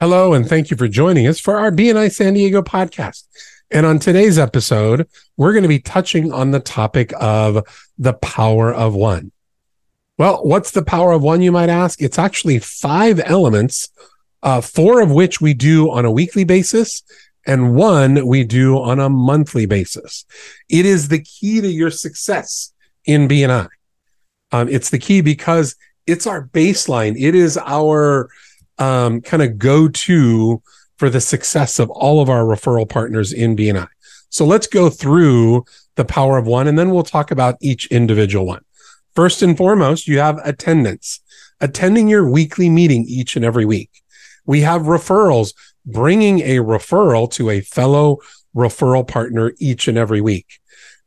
Hello, and thank you for joining us for our BNI San Diego podcast. And on today's episode, we're going to be touching on the topic of the power of one. Well, what's the power of one, you might ask? It's actually five elements, uh, four of which we do on a weekly basis, and one we do on a monthly basis. It is the key to your success in BNI. Um, it's the key because it's our baseline. It is our um, kind of go to for the success of all of our referral partners in BNI. So let's go through the power of one and then we'll talk about each individual one. First and foremost, you have attendance, attending your weekly meeting each and every week. We have referrals, bringing a referral to a fellow referral partner each and every week,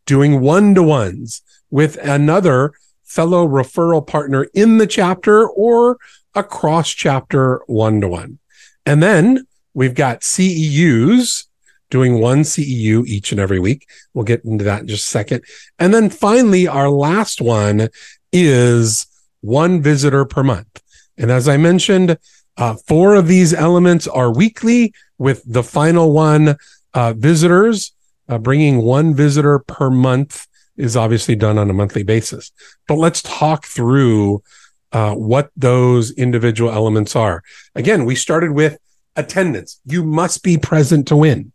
doing one to ones with another fellow referral partner in the chapter or a cross chapter one to one. And then we've got CEUs doing one CEU each and every week. We'll get into that in just a second. And then finally, our last one is one visitor per month. And as I mentioned, uh, four of these elements are weekly with the final one, uh, visitors, uh, bringing one visitor per month is obviously done on a monthly basis. But let's talk through uh, what those individual elements are. Again, we started with attendance. You must be present to win.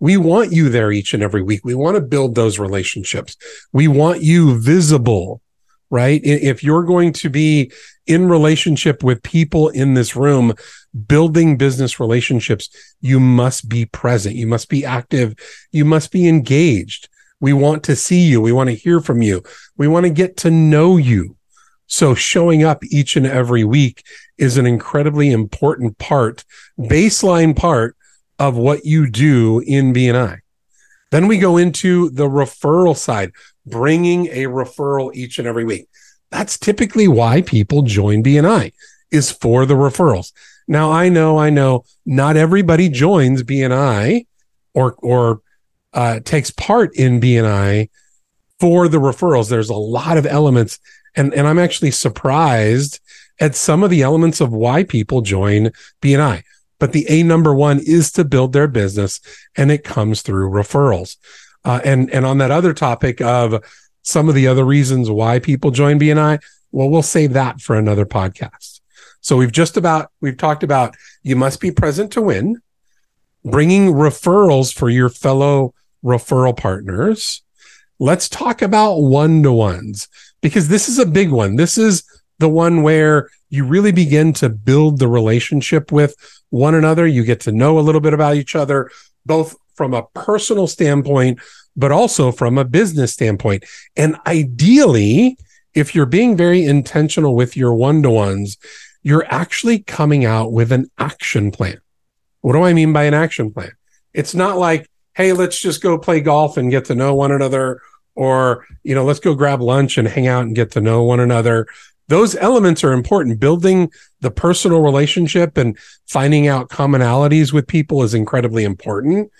We want you there each and every week. We want to build those relationships. We want you visible, right? If you're going to be in relationship with people in this room, building business relationships, you must be present. You must be active. You must be engaged. We want to see you. We want to hear from you. We want to get to know you. So showing up each and every week is an incredibly important part, baseline part of what you do in BNI. Then we go into the referral side, bringing a referral each and every week. That's typically why people join BNI is for the referrals. Now I know, I know not everybody joins BNI or, or, uh, takes part in BNI for the referrals. There's a lot of elements and, and I'm actually surprised at some of the elements of why people join BNI. But the A number one is to build their business and it comes through referrals. Uh, and, and on that other topic of some of the other reasons why people join BNI, well, we'll save that for another podcast. So we've just about, we've talked about you must be present to win, bringing referrals for your fellow referral partners. Let's talk about one to ones because this is a big one. This is the one where you really begin to build the relationship with one another. You get to know a little bit about each other, both from a personal standpoint, but also from a business standpoint. And ideally, if you're being very intentional with your one to ones, you're actually coming out with an action plan. What do I mean by an action plan? It's not like, Hey, let's just go play golf and get to know one another or, you know, let's go grab lunch and hang out and get to know one another. Those elements are important. Building the personal relationship and finding out commonalities with people is incredibly important.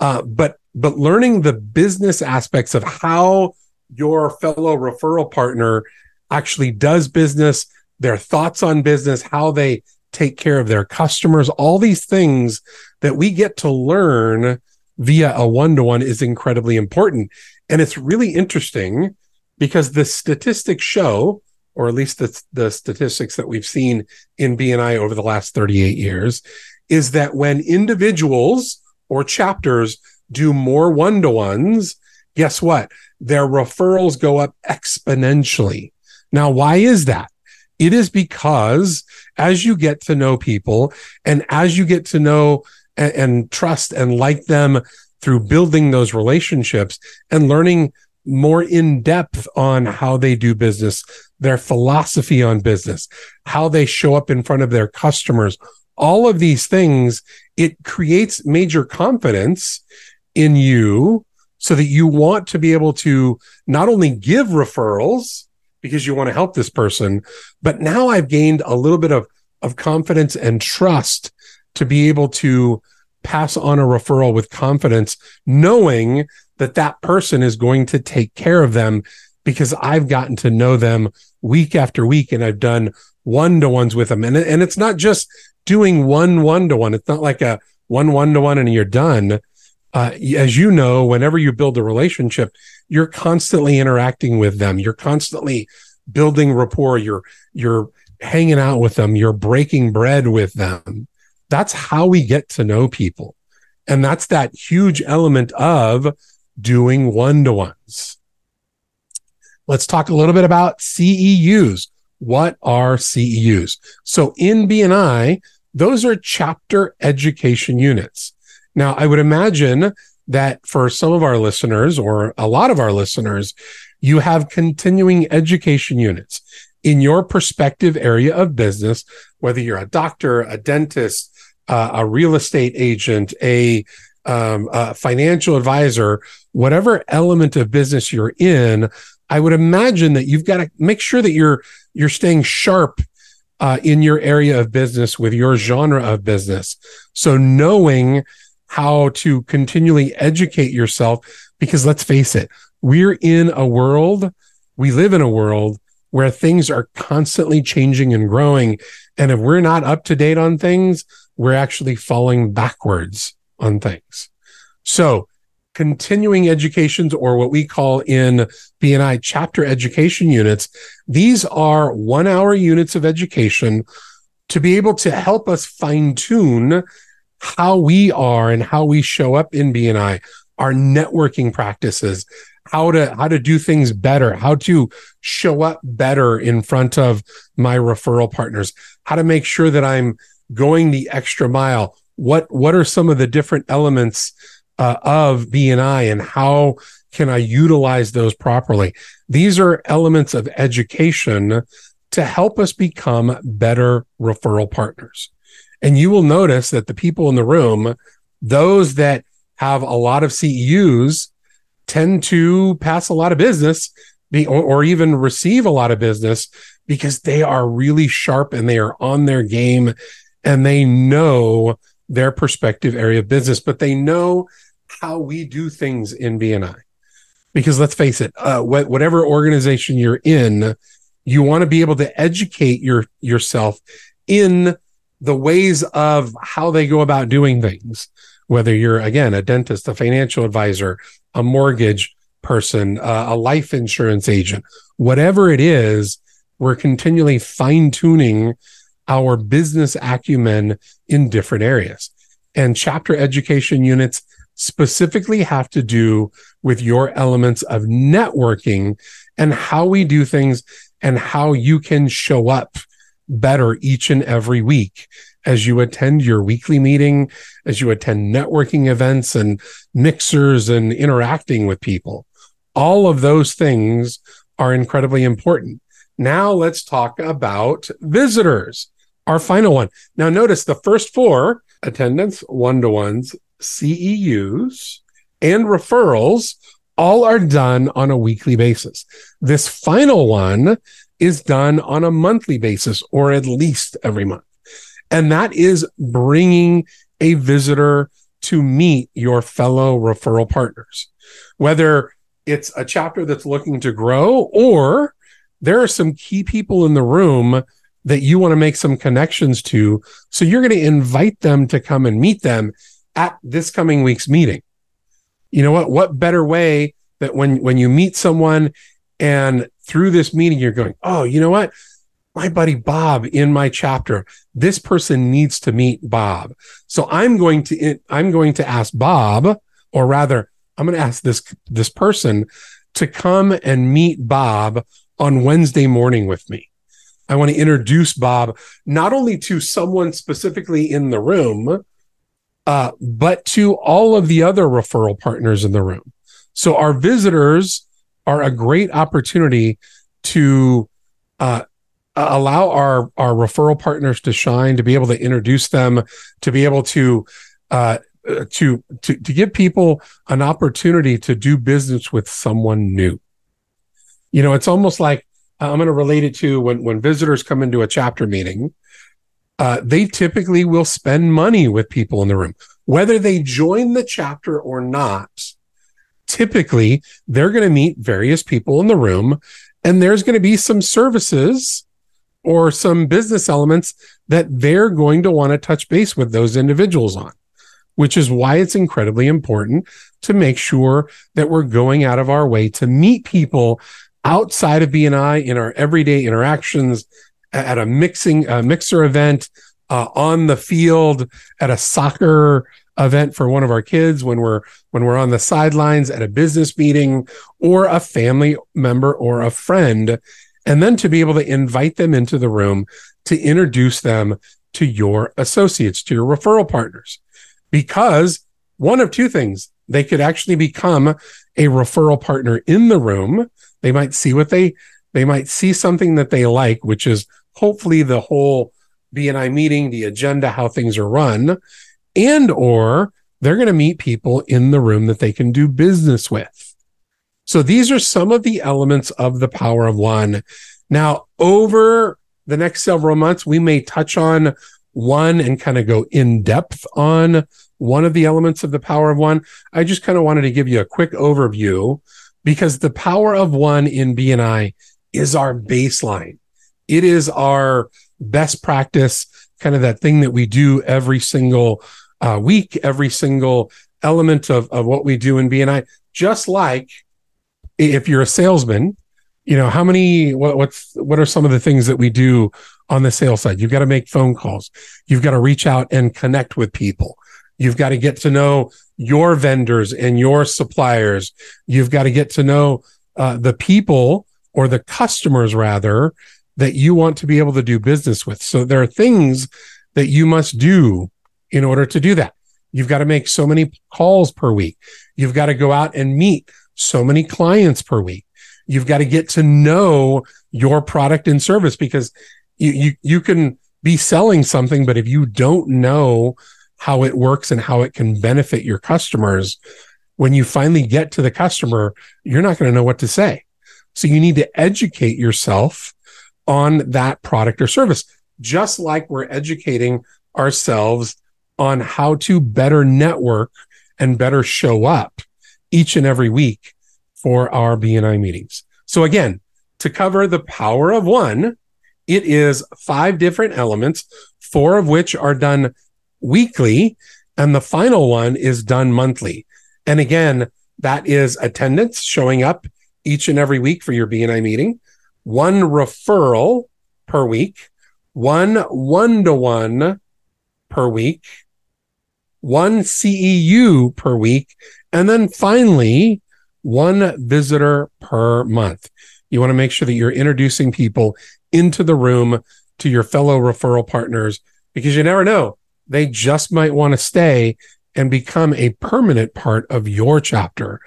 Uh, but, but learning the business aspects of how your fellow referral partner actually does business, their thoughts on business, how they take care of their customers, all these things that we get to learn via a one to one is incredibly important. And it's really interesting because the statistics show, or at least the, the statistics that we've seen in BNI over the last 38 years, is that when individuals or chapters do more one to ones, guess what? Their referrals go up exponentially. Now, why is that? It is because as you get to know people and as you get to know and, and trust and like them through building those relationships and learning more in depth on how they do business, their philosophy on business, how they show up in front of their customers, all of these things, it creates major confidence in you so that you want to be able to not only give referrals because you want to help this person, but now I've gained a little bit of, of confidence and trust to be able to pass on a referral with confidence, knowing that that person is going to take care of them because I've gotten to know them week after week and I've done one to ones with them. And, and it's not just doing one one to one. It's not like a one one to one and you're done. Uh, as you know, whenever you build a relationship, you're constantly interacting with them. You're constantly building rapport. You're, you're hanging out with them. You're breaking bread with them. That's how we get to know people. And that's that huge element of doing one to ones. Let's talk a little bit about CEUs. What are CEUs? So in BNI, those are chapter education units. Now, I would imagine that for some of our listeners or a lot of our listeners, you have continuing education units in your prospective area of business, whether you're a doctor, a dentist, uh, a real estate agent, a, um, a financial advisor, whatever element of business you're in, I would imagine that you've got to make sure that you're you're staying sharp uh, in your area of business with your genre of business. So knowing how to continually educate yourself, because let's face it, we're in a world, we live in a world where things are constantly changing and growing. And if we're not up to date on things, we're actually falling backwards on things. So continuing educations or what we call in BNI chapter education units, these are one hour units of education to be able to help us fine tune how we are and how we show up in BNI, our networking practices, how to how to do things better, how to show up better in front of my referral partners, how to make sure that I'm going the extra mile. What what are some of the different elements uh, of BNI and how can I utilize those properly? These are elements of education to help us become better referral partners. And you will notice that the people in the room, those that have a lot of CEUs, tend to pass a lot of business or, or even receive a lot of business because they are really sharp and they are on their game and they know their perspective area of business, but they know how we do things in BNI. Because let's face it, uh, wh- whatever organization you're in, you want to be able to educate your yourself in the ways of how they go about doing things. Whether you're again a dentist, a financial advisor, a mortgage person, uh, a life insurance agent, whatever it is, we're continually fine tuning our business acumen in different areas. And chapter education units specifically have to do with your elements of networking and how we do things and how you can show up better each and every week as you attend your weekly meeting, as you attend networking events and mixers and interacting with people. All of those things are incredibly important. Now let's talk about visitors, our final one. Now notice the first four attendance, one to ones, CEUs, and referrals all are done on a weekly basis. This final one is done on a monthly basis or at least every month. And that is bringing a visitor to meet your fellow referral partners, whether it's a chapter that's looking to grow or there are some key people in the room that you want to make some connections to. So you're going to invite them to come and meet them at this coming week's meeting. You know what? What better way that when, when you meet someone and through this meeting, you're going, Oh, you know what? My buddy Bob in my chapter, this person needs to meet Bob. So I'm going to, I'm going to ask Bob, or rather, I'm going to ask this, this person to come and meet Bob on Wednesday morning with me. I want to introduce Bob not only to someone specifically in the room, uh, but to all of the other referral partners in the room. So our visitors are a great opportunity to uh, allow our our referral partners to shine, to be able to introduce them, to be able to uh, to to to give people an opportunity to do business with someone new. You know, it's almost like I'm going to relate it to when when visitors come into a chapter meeting uh, they typically will spend money with people in the room, whether they join the chapter or not. Typically, they're going to meet various people in the room And there's going to be some services or some business elements that they're going to want to touch base with those individuals on, which is why it's incredibly important to make sure that we're going out of our way to meet people outside of BNI in our everyday interactions at a mixing a mixer event uh, on the field at a soccer event for one of our kids when we're when we're on the sidelines at a business meeting or a family member or a friend and then to be able to invite them into the room to introduce them to your associates to your referral partners. Because one of two things they could actually become a referral partner in the room they might see what they they might see something that they like which is hopefully the whole BNI meeting, the agenda, how things are run, and or they're going to meet people in the room that they can do business with. So these are some of the elements of the power of one. Now, over the next several months, we may touch on one and kind of go in depth on one of the elements of the power of one. I just kind of wanted to give you a quick overview because the power of one in BNI is our baseline. It is our best practice, kind of that thing that we do every single uh, week, every single element of, of what we do in BNI. Just like if you're a salesman, you know, how many, what, what's, what are some of the things that we do on the sales side? You've got to make phone calls. You've got to reach out and connect with people. You've got to get to know your vendors and your suppliers. You've got to get to know uh, the people or the customers rather that you want to be able to do business with. So there are things that you must do in order to do that. You've got to make so many calls per week. You've got to go out and meet so many clients per week. You've got to get to know your product and service because you, you, you can be selling something, but if you don't know how it works and how it can benefit your customers, when you finally get to the customer, you're not going to know what to say. So you need to educate yourself on that product or service, just like we're educating ourselves on how to better network and better show up each and every week for our BNI meetings. So again, to cover the power of one, it is five different elements, four of which are done weekly, and the final one is done monthly. And again, that is attendance showing up each and every week for your BNI meeting one referral per week, one one to one per week, one CEU per week, and then finally, one visitor per month. You want to make sure that you're introducing people into the room to your fellow referral partners because you never know. They just might want to stay and become a permanent part of your chapter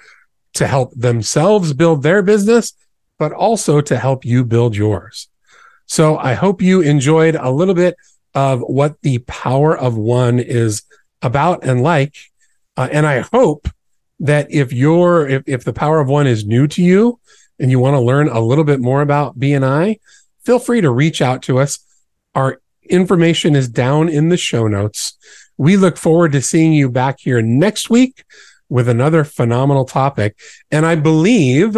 to help themselves build their business but also to help you build yours. So I hope you enjoyed a little bit of what the power of one is about and like. Uh, and I hope that if you're, if, if the power of one is new to you and you want to learn a little bit more about BNI, feel free to reach out to us. Our information is down in the show notes. We look forward to seeing you back here next week with another phenomenal topic. And I believe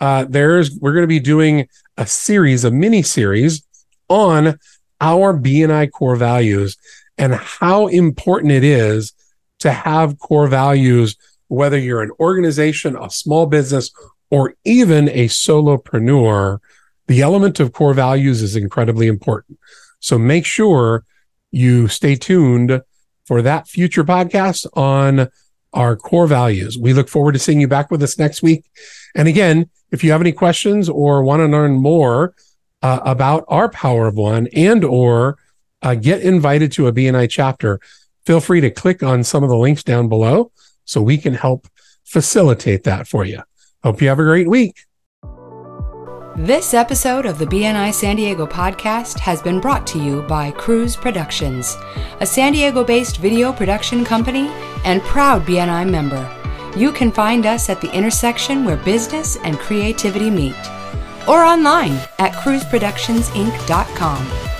uh, there's we're going to be doing a series, a mini series on our BNI core values and how important it is to have core values, whether you're an organization, a small business, or even a solopreneur. The element of core values is incredibly important. So make sure you stay tuned for that future podcast on our core values. We look forward to seeing you back with us next week. And again, if you have any questions or want to learn more uh, about our Power of One and or uh, get invited to a BNI chapter, feel free to click on some of the links down below so we can help facilitate that for you. Hope you have a great week. This episode of the BNI San Diego podcast has been brought to you by Cruise Productions, a San Diego based video production company and proud BNI member. You can find us at the intersection where business and creativity meet, or online at cruiseproductionsinc.com.